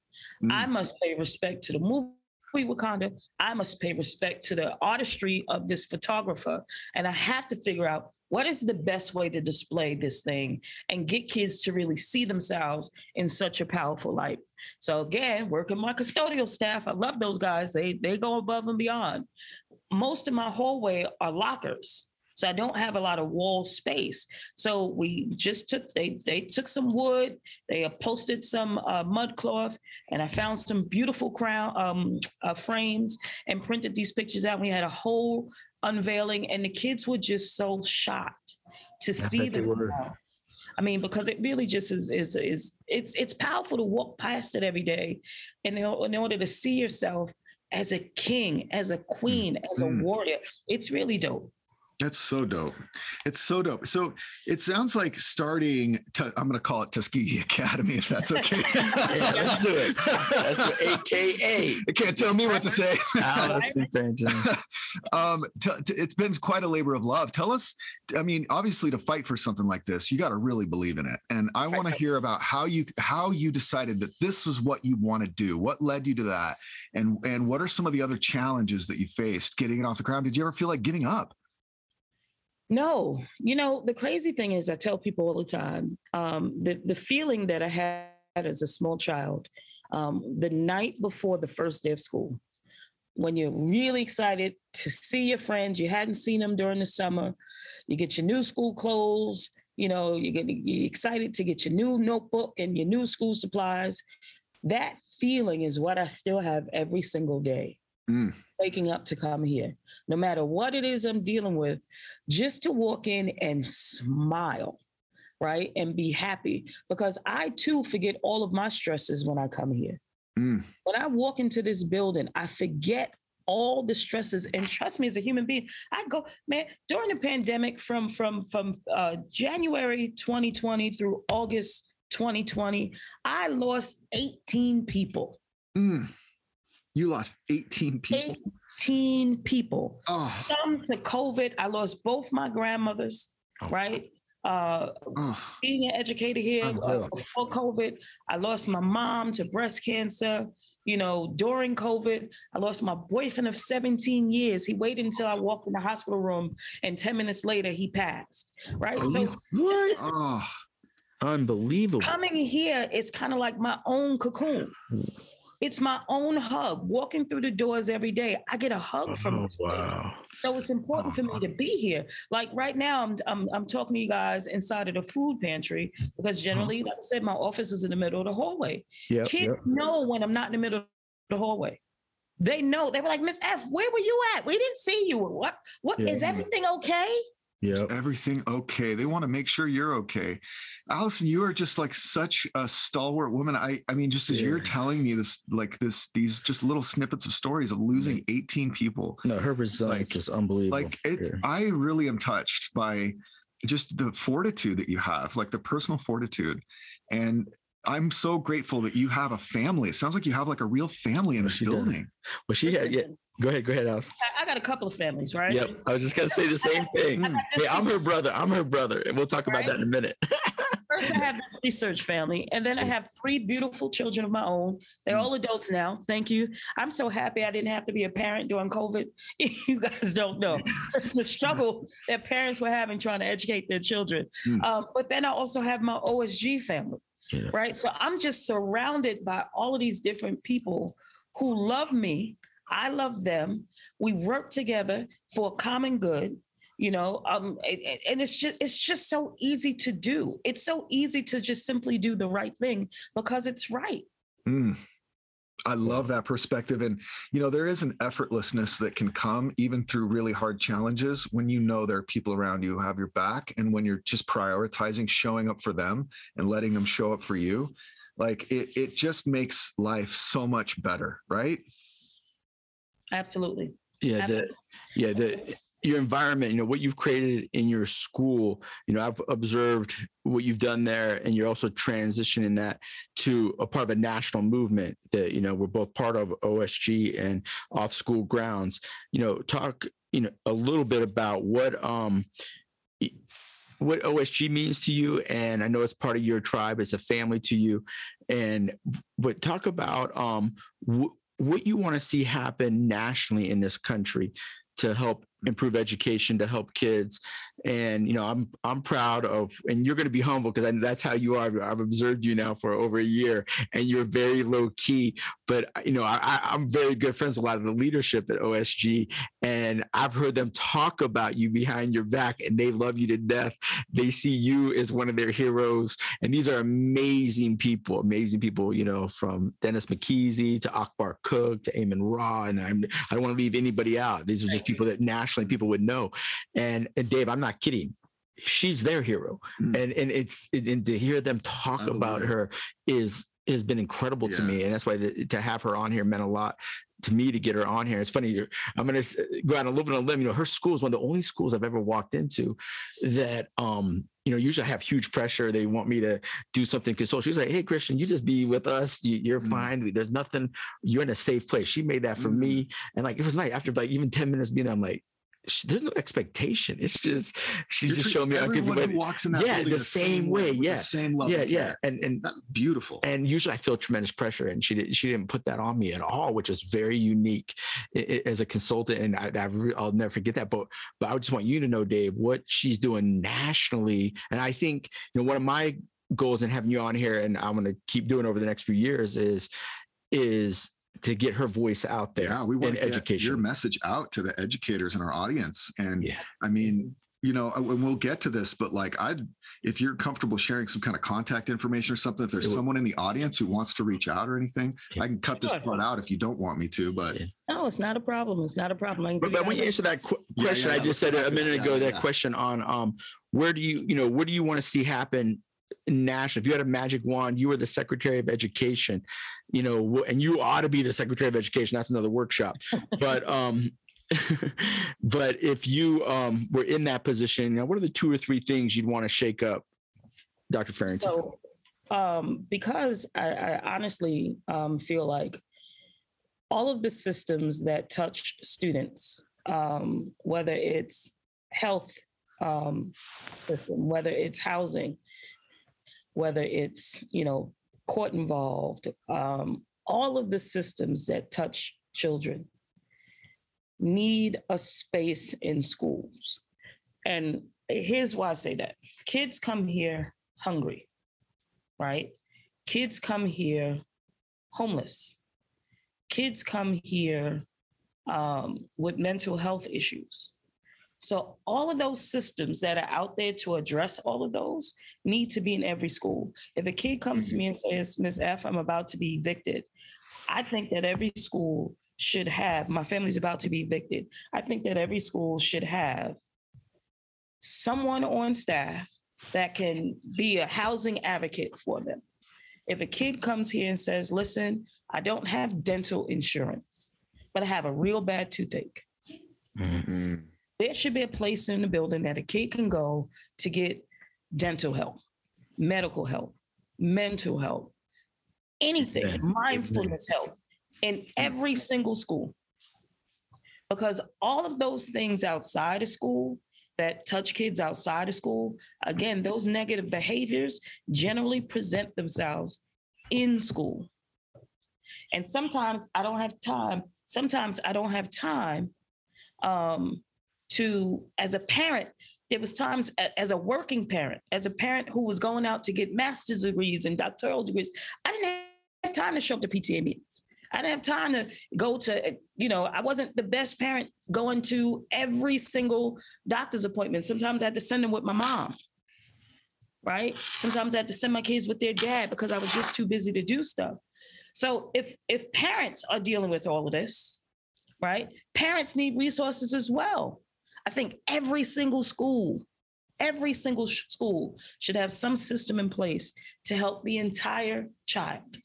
Mm. I must pay respect to the movie Wakanda. I must pay respect to the artistry of this photographer. And I have to figure out what is the best way to display this thing and get kids to really see themselves in such a powerful light. So again, working my custodial staff, I love those guys. They they go above and beyond. Most of my hallway are lockers. So I don't have a lot of wall space. So we just took they they took some wood, they upholstered some uh, mud cloth, and I found some beautiful crown um, uh, frames and printed these pictures out. We had a whole unveiling, and the kids were just so shocked to see bet them. I mean, because it really just is is is it's it's powerful to walk past it every day, and in, in order to see yourself as a king, as a queen, as a Mm. warrior, it's really dope. That's so dope. It's so dope. So it sounds like starting, to, I'm going to call it Tuskegee Academy, if that's okay. Yeah, let's do it. Let's do it. AKA can't tell me what to say. Allison um, t- t- it's been quite a labor of love. Tell us, I mean, obviously, to fight for something like this, you got to really believe in it. And I want to hear about how you how you decided that this was what you want to do. What led you to that, and and what are some of the other challenges that you faced getting it off the ground? Did you ever feel like giving up? No, you know, the crazy thing is, I tell people all the time um, the, the feeling that I had as a small child um, the night before the first day of school, when you're really excited to see your friends, you hadn't seen them during the summer, you get your new school clothes, you know, you get you're excited to get your new notebook and your new school supplies. That feeling is what I still have every single day. Mm. Waking up to come here, no matter what it is I'm dealing with, just to walk in and smile, right? And be happy because I too forget all of my stresses when I come here. Mm. When I walk into this building, I forget all the stresses and trust me as a human being i go man during the pandemic from from from uh, january 2020 through august 2020 i lost 18 people Mm. You lost 18 people. 18 people Oh, some to covid i lost both my grandmothers Oh. right uh oh, being an educator here Oh, uh, before COVID, I lost my mom to breast cancer. You know, during COVID, I lost my boyfriend of 17 years. He waited until I walked in the hospital room, and 10 minutes later, he passed. Right. Oh, so What? oh. Unbelievable. coming here is kind of like my own cocoon. It's my own hug. Walking through the doors every day, I get a hug from Oh, this place. wow. So it's important for me to be here. Like right now, I'm, I'm I'm talking to you guys inside of the food pantry because mm-hmm. generally, like I said, my office is in the middle of the hallway. Yep. Kids yep. know when I'm not in the middle of the hallway. They know. They were like, Miss F, where were you at? We didn't see you. What? What is Yeah. everything okay? Yep. everything okay? They want to make sure you're okay. Allison, you are just like such a stalwart woman. I I mean, just as you're telling me this, like this, these just little snippets of stories of losing 18 people. No, her resilience Like- is unbelievable. Like it, here. I really am touched by just the fortitude that you have, like the personal fortitude. And I'm so grateful that you have a family. It sounds like you have like a real family in this she building. Well, she had. Yeah. Go ahead. Go ahead, Alice. I, I got a couple of families, right? Yep. I was just gonna say the same thing. Hey, I'm her brother. I'm her brother, and we'll talk about that in a minute. First, I have this research family, and then I have three beautiful children of my own. They're all adults now. Thank you. I'm so happy I didn't have to be a parent during COVID. You guys don't know the struggle that parents were having trying to educate their children. Mm. Um, but then I also have my OSG family, Yeah. right? So I'm just surrounded by all of these different people who love me. I love them. We work together for a common good you know um and it's just it's just so easy to do it's so easy to just simply do the right thing because it's right Mm. I love that perspective. And, you know, there is an effortlessness that can come even through really hard challenges when you know there are people around you who have your back and when you're just prioritizing showing up for them and letting them show up for you. Like it, it just makes life so much better, right? Absolutely Yeah. The, yeah. The your environment. You know what you've created in your school. You know I've observed what you've done there, and you're also transitioning that to a part of a national movement that you know we're both part of OSG and off school grounds. You know, talk you know a little bit about what um what OSG means to you, and I know it's part of your tribe. It's a family to you, and but talk about um wh- what you want to see happen nationally in this country to help improve education to help kids. And you know i'm i'm proud of and you're going to be humble because that's how you are. I've observed you now for over a year and you're very low key but uh, you know I, i'm very good friends with a lot of the leadership at osg and i've heard them talk about you behind your back and they love you to death. They see you as one of their heroes and these are amazing people amazing people you know from dennis mckeezy to akbar cook to Eamon raw and I'm, i don't want to leave anybody out. These are just people that nationally people would know. And, and dave i'm not kidding. She's their hero. Mm. and and it's and to hear them talk about her is has been incredible to me. And that's why the, to have her on here meant a lot to me to get her on here. It's funny i'm going to go out and live on a limb. You know her school is one of the only schools i've ever walked into that um you know usually I have huge pressure. They want me to do something because control she's like hey christian you just be with us. You, you're Mm. fine. There's nothing you're in a safe place. She made that for Mm. me and like it was nice after like even 10 minutes being there i'm like sh- there's no expectation it's just she's You're just showing me I'll give you who walks in that Yeah, the same way, with the yeah. same level. yeah yeah and and That's beautiful. and usually I feel tremendous pressure, and she did, she didn't put that on me at all, which is very unique i- i- as a consultant, and I, I've, I'll never forget that. But but I just want you to know, Dave, what she's doing nationally, and I think you know one of my goals in having you on here, and I'm going to keep doing over the next few years is is to get her voice out there Yeah, we want to get education. your message out to the educators in our audience. And yeah, I mean, you know, and we'll get to this, but like, I, if you're comfortable sharing some kind of contact information or something, if there's someone in the audience who wants to reach out or anything, Yeah. I can cut this part out if you don't want me to, but No, it's not a problem. It's not a problem. I But, give but you when you answer that qu- question, yeah, I just said a minute ago, Yeah, that yeah. question on um, where do you, you know, what do you want to see happen national? If you had a magic wand, you were the Secretary of Education, you know, and you ought to be the Secretary of Education. That's another workshop. But um, but if you um were in that position, now what are the two or three things you'd want to shake up, Dr. Farrington? So, um, because I, I honestly um, feel like all of the systems that touch students, um, whether it's health um, system, whether it's housing, whether it's you know court involved, um, all of the systems that touch children need a space in schools. And here's why I say that: kids come here hungry, right? Kids come here homeless. Kids come here um, with mental health issues. So, all of those systems that are out there to address all of those need to be in every school. If a kid comes to me and says, Miss F, I'm about to be evicted, I think that every school should have, my family's about to be evicted. I think that every school should have someone on staff that can be a housing advocate for them. If a kid comes here and says, listen, I don't have dental insurance, but I have a real bad toothache, Mm, there should be a place in the building that a kid can go to get dental help, medical help, mental help, anything, Amen. mindfulness help in every single school. Because all of those things outside of school that touch kids outside of school, again, those negative behaviors generally present themselves in school. And sometimes I don't have time. Sometimes I don't have time um, to, as a parent, there was times as a working parent, as a parent who was going out to get master's degrees and doctoral degrees, I didn't have time to show up to PTA meetings. I didn't have time to go to, you know, I wasn't the best parent going to every single doctor's appointment. Sometimes I had to send them with my mom. Right. Sometimes I had to send my kids with their dad because I was just too busy to do stuff. So if if parents are dealing with all of this, right? Parents need resources as well. I think every single school, every single sh- school should have some system in place to help the entire child,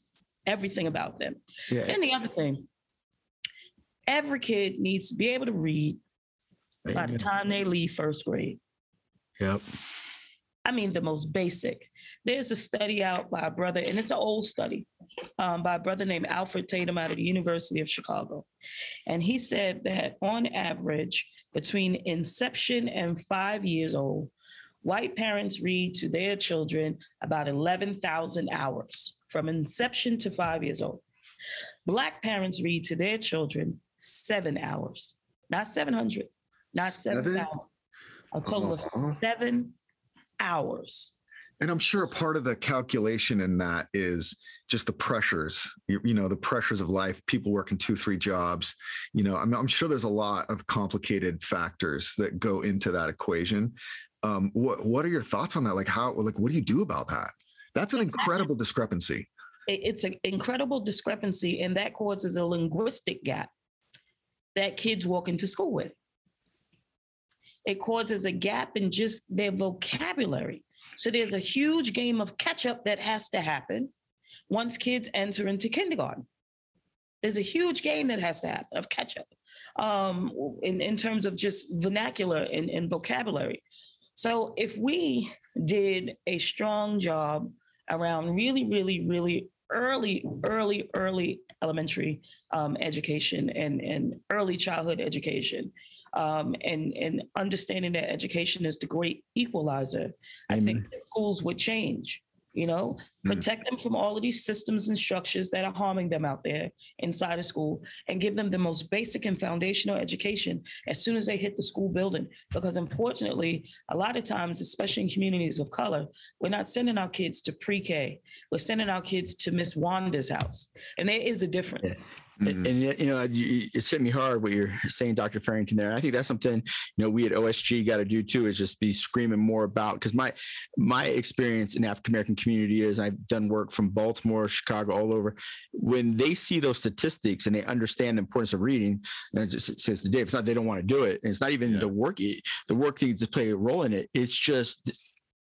everything about them. Yeah. And the other thing, every kid needs to be able to read by the time they leave first grade. Yep. I mean, the most basic. There's a study out by a brother, and it's an old study um, by a brother named Alfred Tatum out of the University of Chicago. And he said that on average, between inception and five years old, white parents read to their children about 11,000 hours from inception to five years old. Black parents read to their children seven hours, not 700, not Seven? 7,000, a total Uh-huh. of seven hours. And I'm sure a part of the calculation in that is just the pressures, you, you know, the pressures of life, people working two, three jobs. You know, I'm, I'm sure there's a lot of complicated factors that go into that equation. Um, what What are your thoughts on that? Like, how, like, what do you do about that? That's an incredible discrepancy. it's an incredible discrepancy and that causes a linguistic gap that kids walk into school with it causes a gap in just their vocabulary so there's a huge game of catch up that has to happen once kids enter into kindergarten there's a huge game that has to happen of catch up um, in, in terms of just vernacular and, and vocabulary so if we did a strong job around really, really, really early, early, early elementary um, education and, and early childhood education. Um, and, and understanding that education is the great equalizer, I think schools would change. you know, Mm. protect them from all of these systems and structures that are harming them out there inside of school and give them the most basic and foundational education as soon as they hit the school building. Because unfortunately, a lot of times, especially in communities of color, we're not sending our kids to pre-K. We're sending our kids to Miss Wanda's house. And there is a difference. And, and yet, you know, you, it's hit me hard what you're saying, Dr. Farrington. There, I think that's something you know we at OSG got to do too. Is just be screaming more about because my my experience in the African American community is I've done work from Baltimore, Chicago, all over. When they see those statistics and they understand the importance of reading, and it just says the day it's not they don't want to do it. And it's not even Yeah. the work the work needs to play a role in it. It's just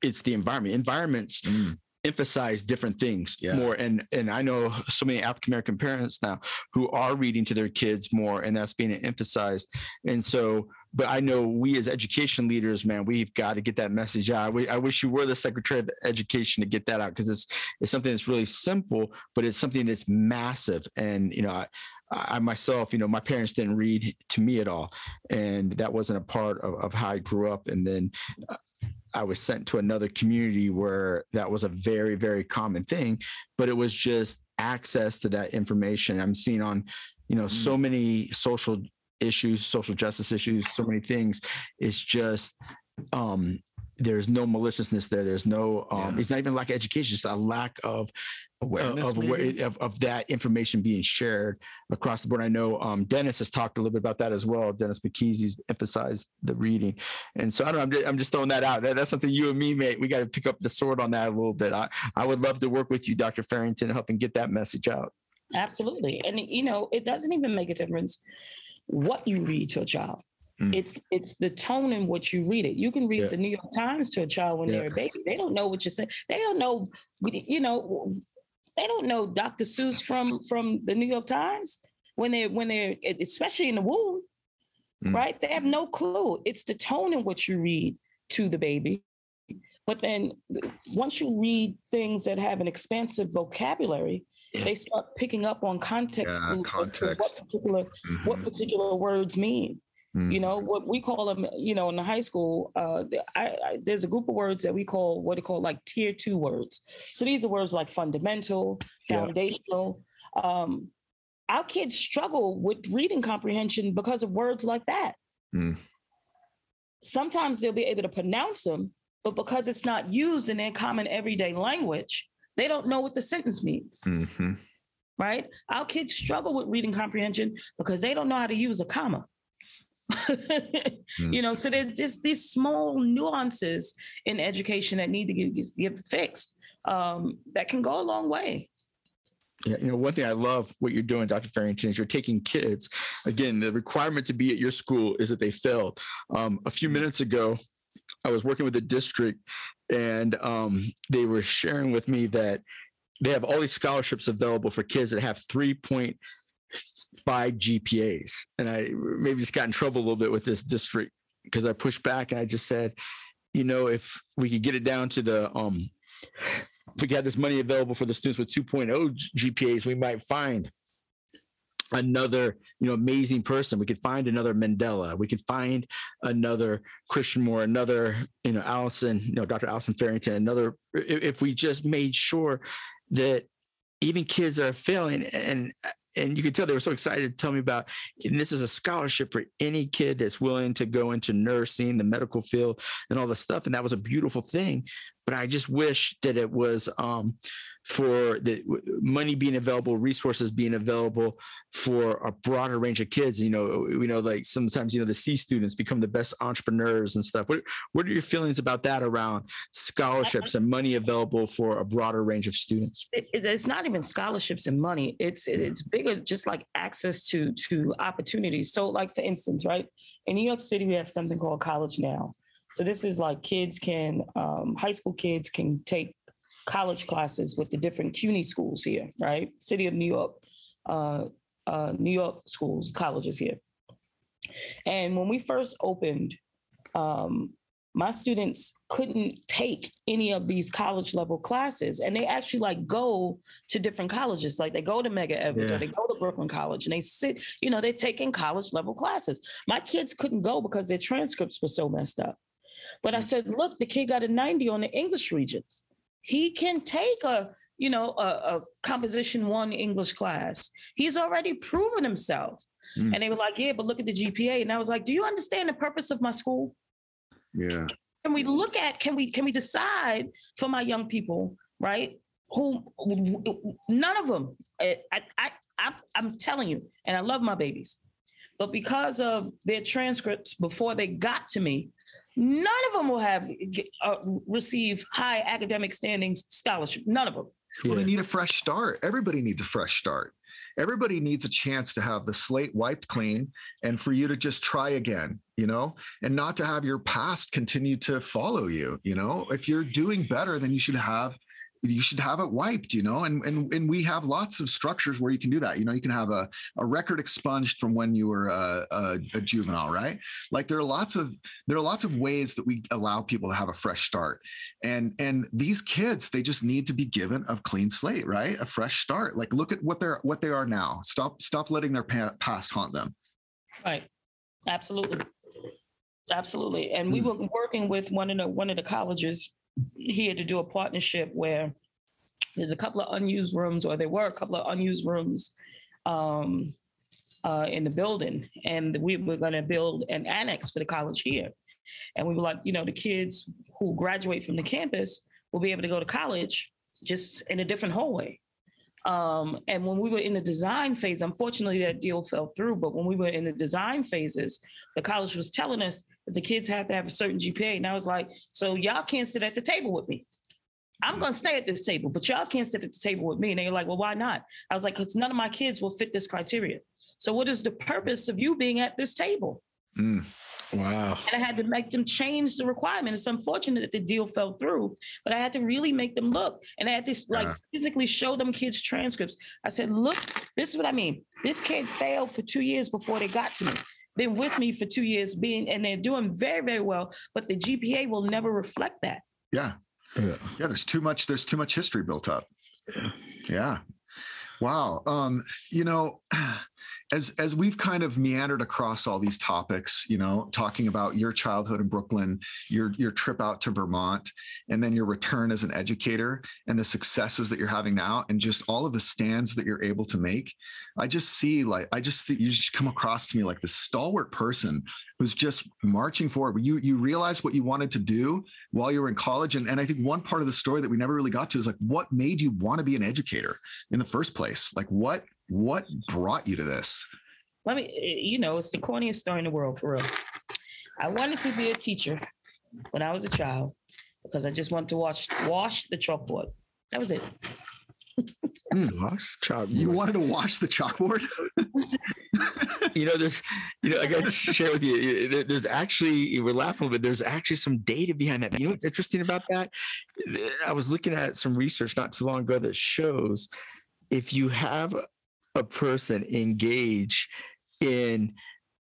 it's the environment. Environments Mm. Emphasize different things Yeah. more and and i know so many african american parents now who are reading to their kids more and that's being emphasized and so but i know we as education leaders man we've got to get that message out We- i wish you were the secretary of education to get that out because it's it's something that's really simple but it's something that's massive and you know I, I myself, you know, my parents didn't read to me at all, and that wasn't a part of, of how I grew up. And then uh, I was sent to another community where that was a very, very common thing, but it was just access to that information. I'm seeing on, you know, so many social issues, social justice issues, so many things. It's just um there's no maliciousness there. There's no um Yeah. it's not even lack of education, it's a lack of Awareness, of, of of that information being shared across the board. I know um, Dennis has talked a little bit about that as well. Dennis McKeezy's emphasized the reading, and so I don't. know, I'm just, I'm just throwing that out. That, that's something you and me, mate. We got to pick up the sword on that a little bit. I I would love to work with you, Dr. Farrington, helping get that message out. Absolutely. And you know, it doesn't even make a difference what you read to a child. Mm. It's it's the tone in which you read it. You can read Yeah. the New York Times to a child when Yeah. they're a baby. They don't know what you're saying. They don't know, you know, they don't know Dr. Seuss from from the New York Times when they're when they're especially in the womb, Mm. right? They have no clue. It's the tone in which you read to the baby. But then once you read things that have an expansive vocabulary, Yeah. they start picking up on context Yeah, clues to what particular what Mhm. particular words mean. Mm. You know what we call them. You know, in the high school, uh, I, I, there's a group of words that we call what they call like tier two words. So these are words like fundamental, Yeah. foundational. Um, our kids struggle with reading comprehension because of words like that. Mm. Sometimes they'll be able to pronounce them, but because it's not used in their common everyday language, they don't know what the sentence means. Mhm. Right? Our kids struggle with reading comprehension because they don't know how to use a comma. You know, so there's just these small nuances in education that need to get, get fixed um, that can go a long way. Yeah, you know, one thing I love what you're doing, Dr. Farrington, is you're taking kids. Again, the requirement to be at your school is that they failed. Um, a few minutes ago, I was working with the district, and um, they were sharing with me that they have all these scholarships available for kids that have 3.5 GPAs. And I maybe just got in trouble a little bit with this district because I pushed back and I just said, you know, if we could get it down to the um, if we had this money available for the students with 2.0 GPAs, we might find another, you know, amazing person. We could find another Mandela. We could find another Christian Moore, another, you know, Allison, you know, Dr. Allison Farrington, another, if we just made sure that even kids are failing and and you could tell they were so excited to tell me about and this is a scholarship for any kid that's willing to go into nursing the medical field and all the stuff and that was a beautiful thing but i just wish that it was um, for the money being available resources being available for a broader range of kids you know we know like sometimes you know the c students become the best entrepreneurs and stuff what, what are your feelings about that around scholarships and money available for a broader range of students it- it's not even scholarships and money. It's it- it's bigger, just like access to to opportunities. So, like for instance, right in New York City, we have something called College Now. So this is like kids can, um, high school kids can take college classes with the different CUNY schools here, right? City of New York, uh, uh, New York schools, colleges here. And when we first opened, um, my students couldn't take any of these college level classes and they actually like go to different colleges like they go to Medgar Evers Yeah. or they go to brooklyn college and they sit you know they're taking college level classes my kids couldn't go because their transcripts were so messed up but i said look the kid got a 90 on the english regents he can take a you know a, a composition one English class. He's already proven himself. Mm. And they were like, yeah, but look at the GPA. And I was like, do you understand the purpose of my school? Yeah. Can we look at? Can we can we decide for my young people, right? Who none of them. I I, I I'm telling you, and I love my babies, but because of their transcripts before they got to me, none of them will have uh, receive high academic standings scholarship. None of them. Well, they need a fresh start. Everybody needs a fresh start. Everybody needs a chance to have the slate wiped clean and for you to just try again, you know, and not to have your past continue to follow you. You know, if you're doing better, then you should have you should have it wiped, you know, and and and we have lots of structures where you can do that. You know, you can have a, a record expunged from when you were a, a, a juvenile, right? Like there are lots of there are lots of ways that we allow people to have a fresh start and and these kids they just need to be given a clean slate right a fresh start like look at what they're what they are now stop stop letting their past haunt them Right. Absolutely. Absolutely. And we Hmm. were working with one of the one of the colleges here to do a partnership where there's a couple of unused rooms, or there were a couple of unused rooms um, uh, in the building, and we were going to build an annex for the college here. And we were like, you know, the kids who graduate from the campus will be able to go to college just in a different hallway. Um, and when we were in the design phase, unfortunately, that deal fell through. But when we were in the design phases, the college was telling us that the kids have to have a certain GPA. And I was like, so y'all can't sit at the table with me. I'm going to stay at this table, but y'all can't sit at the table with me. And they were like, well, why not? I was like, because none of my kids will fit this criteria. So, what is the purpose of you being at this table? Mm. Wow. And I had to make them change the requirement. It's unfortunate that the deal fell through, but I had to really make them look. And I had to like Yeah. physically show them kids' transcripts. I said, look, this is what I mean. This kid failed for two years before they got to me. Been with me for two years, being and they're doing very, very well, but the GPA will never reflect that. yeah Yeah. yeah there's too much there's too much history built up yeah wow um you know as as we've kind of meandered across all these topics you know talking about your childhood in brooklyn your your trip out to vermont and then your return as an educator and the successes that you're having now and just all of the stands that you're able to make i just see like i just see you just come across to me like this stalwart person who's just marching forward. You you realize what you wanted to do while you were in college. And, and i think one part of the story that we never really got to is like what made you want to be an educator in the first place? Like what what brought you to this Let me, eh, you know, it's the corniest story in the world for real. I wanted to be a teacher when I was a child because I just wanted to wash wash the chalkboard. That was it. Lost child. you wanted to wash the chalkboard you know, there's, you know, I got to share with you. There's actually, we're laughing, but there's actually some data behind that. You know what's interesting about that? I was looking at some research not too long ago that shows if you have a person engage in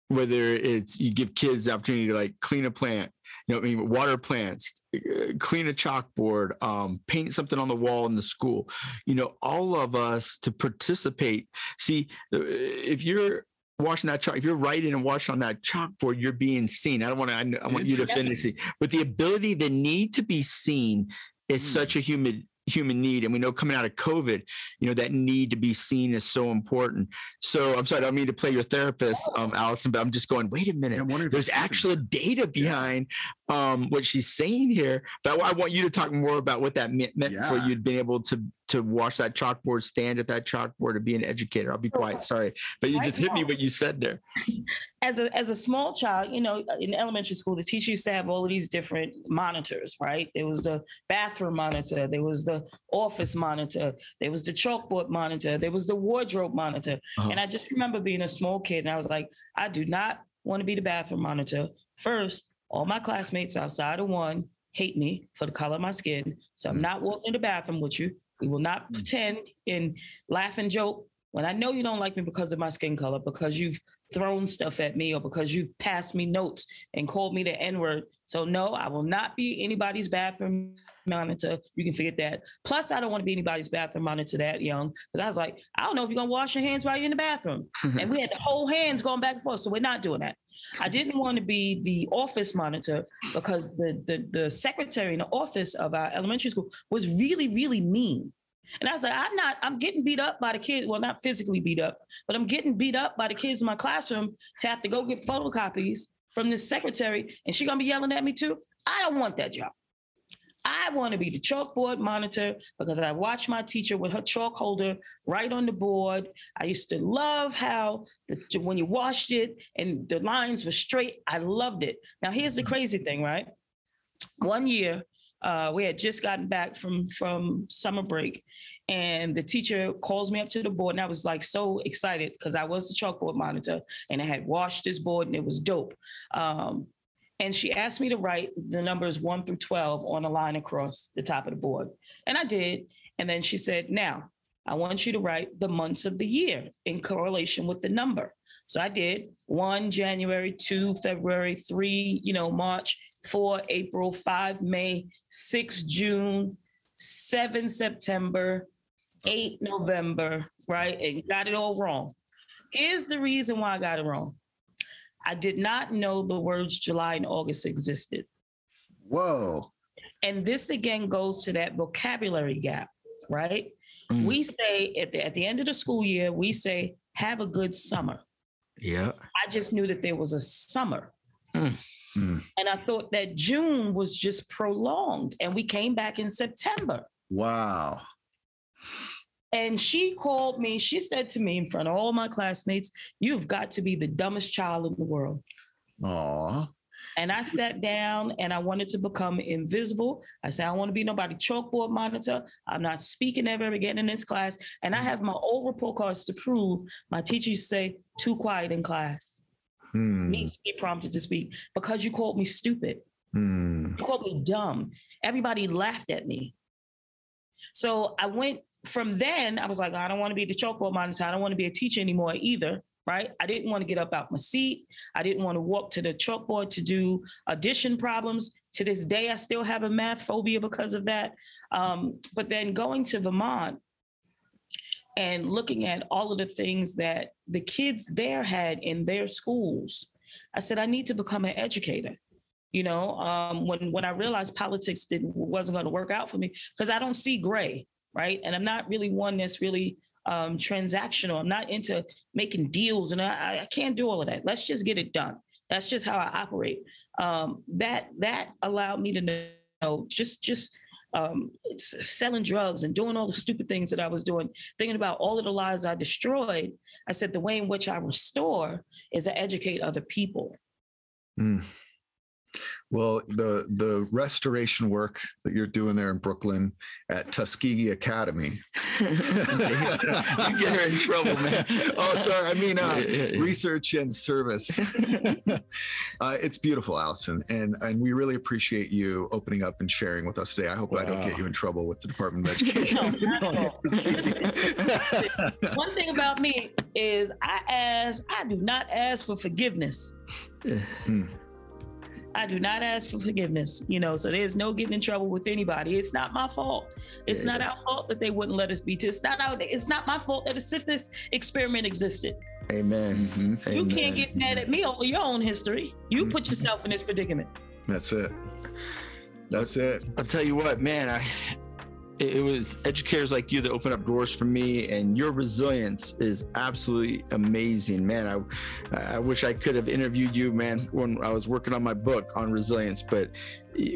whether it's you give kids the opportunity to like clean a plant, you know, I mean, water plants, uh, clean a chalkboard, um, paint something on the wall in the school, you know, all of us to participate. See, if you're washing that chalk, if you're writing and washing on that chalkboard, you're being seen. I don't want to, I, want you to finish it, but the ability, the need to be seen is Hmm. such a human human need and we know coming out of covid you know that need to be seen is so important so i'm sorry i don't mean to play your therapist um allison but i'm just going wait a minute Yeah, I'm if there's actual data behind um, what she's saying here. But I want you to talk more about what that meant, meant for Yeah. you being able to to wash that chalkboard, stand at that chalkboard, and be an educator. I'll be quiet. Sorry, but you just hit me what you said there. as a as a small child, you know, in elementary school, the teacher used to have all of these different monitors, right? There was the bathroom monitor, there was the office monitor, there was the chalkboard monitor, there was the wardrobe monitor. Uh-huh. And I just remember being a small kid and I was like, I do not want to be the bathroom monitor. First, all my classmates outside of one hate me for the color of my skin. So I'm not walking in the bathroom with you. We will not mm. pretend and laugh and joke. When I know you don't like me because of my skin color, because you've thrown stuff at me, or because you've passed me notes and called me the N word. So, no, I will not be anybody's bathroom monitor. You can forget that. Plus, I don't want to be anybody's bathroom monitor that young. Because I was like, I don't know if you're going to wash your hands while you're in the bathroom. and we had the whole hands going back and forth. So, we're not doing that. I didn't want to be the office monitor because the, the, the secretary in the office of our elementary school was really, really mean. And I was like, I'm not, I'm getting beat up by the kids. Well, not physically beat up, but I'm getting beat up by the kids in my classroom to have to go get photocopies from this secretary. And she gonna be yelling at me too. I don't want that job. I want to be the chalkboard monitor because I watched my teacher with her chalk holder right on the board. I used to love how the, when you washed it and the lines were straight, I loved it. Now, here's the crazy thing, right? One year, uh, we had just gotten back from from summer break, and the teacher calls me up to the board, and I was like so excited because I was the chalkboard monitor, and I had washed this board, and it was dope. Um, and she asked me to write the numbers one through 12 on a line across the top of the board. And I did. And then she said, Now, I want you to write the months of the year in correlation with the number. So I did one January, two February, three, you know, March, four April, five May, six June, seven September, eight November, right? And got it all wrong. Here's the reason why I got it wrong. I did not know the words July and August existed. Whoa. And this again goes to that vocabulary gap, right? Mm. We say at the, at the end of the school year, we say, have a good summer. Yeah. I just knew that there was a summer. Mm. And I thought that June was just prolonged. And we came back in September. Wow. And she called me, she said to me in front of all my classmates, You've got to be the dumbest child in the world. Aww. And I sat down and I wanted to become invisible. I said, I want to be nobody chalkboard monitor. I'm not speaking ever again in this class. And I have my old report cards to prove my teachers say, too quiet in class. Hmm. Need to be prompted to speak because you called me stupid. Hmm. You called me dumb. Everybody laughed at me. So I went from then, I was like, I don't want to be the chalkboard monitor. I don't want to be a teacher anymore either right? I didn't want to get up out my seat. I didn't want to walk to the chalkboard to do addition problems. To this day, I still have a math phobia because of that. Um, but then going to Vermont and looking at all of the things that the kids there had in their schools, I said, I need to become an educator. You know, um, when when I realized politics didn't wasn't going to work out for me because I don't see gray, right? And I'm not really one that's really um, transactional. I'm not into making deals, and I, I can't do all of that. Let's just get it done. That's just how I operate. Um, that that allowed me to know just just um, selling drugs and doing all the stupid things that I was doing, thinking about all of the lives I destroyed. I said the way in which I restore is to educate other people. Mm. Well, the the restoration work that you're doing there in Brooklyn at Tuskegee Academy. you get her in trouble, man. oh, sorry. I mean, uh, yeah, yeah, yeah. research and service. uh, it's beautiful, Allison, and and we really appreciate you opening up and sharing with us today. I hope wow. I don't get you in trouble with the Department of Education. no, One thing about me is I ask, I do not ask for forgiveness. Mm. I do not ask for forgiveness, you know, so there's no getting in trouble with anybody. It's not my fault. It's yeah. not our fault that they wouldn't let us be. It's not our, it's not my fault that a syphilis experiment existed. Amen. Mm-hmm. You Amen. can't get mad at me over your own history. You mm-hmm. put yourself in this predicament. That's it. That's it. I'll tell you what, man, I it was educators like you that opened up doors for me and your resilience is absolutely amazing man. I i wish i could have interviewed you man when i was working on my book on resilience but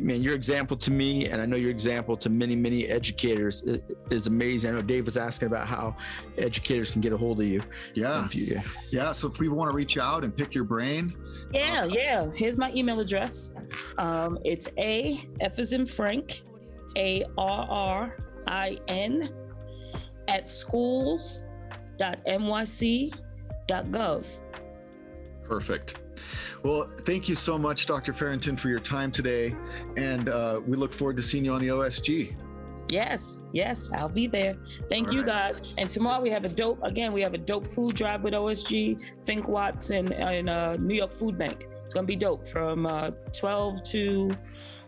man your example to me and i know your example to many many educators is amazing. I know dave was asking about how educators can get a hold of you. Yeah. You, yeah. So if people want to reach out and pick your brain yeah uh, yeah. Here's my email address. Um, it's a f is in frank a R R I N, at schools.nyc.gov. Perfect. Well, thank you so much, Dr. Farrington, for your time today. And uh, we look forward to seeing you on the OSG. Yes, yes, I'll be there. Thank All you right. guys. And tomorrow we have a dope, again, we have a dope food drive with OSG, Think Watts, and, and uh, New York Food Bank. It's gonna be dope from uh, 12 to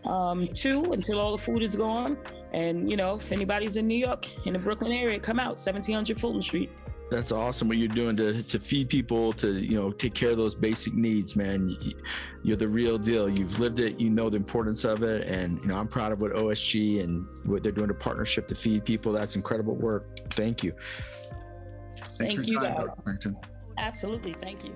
um, 2 until all the food is gone. And, you know, if anybody's in New York, in the Brooklyn area, come out, 1700 Fulton Street. That's awesome what you're doing to to feed people, to you know take care of those basic needs, man. You- You're the real deal. You've lived it. You know the importance of it, and you know I'm proud of what OSG and what they're doing to partnership to feed people. That's incredible work. Tk you. Thanks Thank for you, guys. Absolutely. Thank you.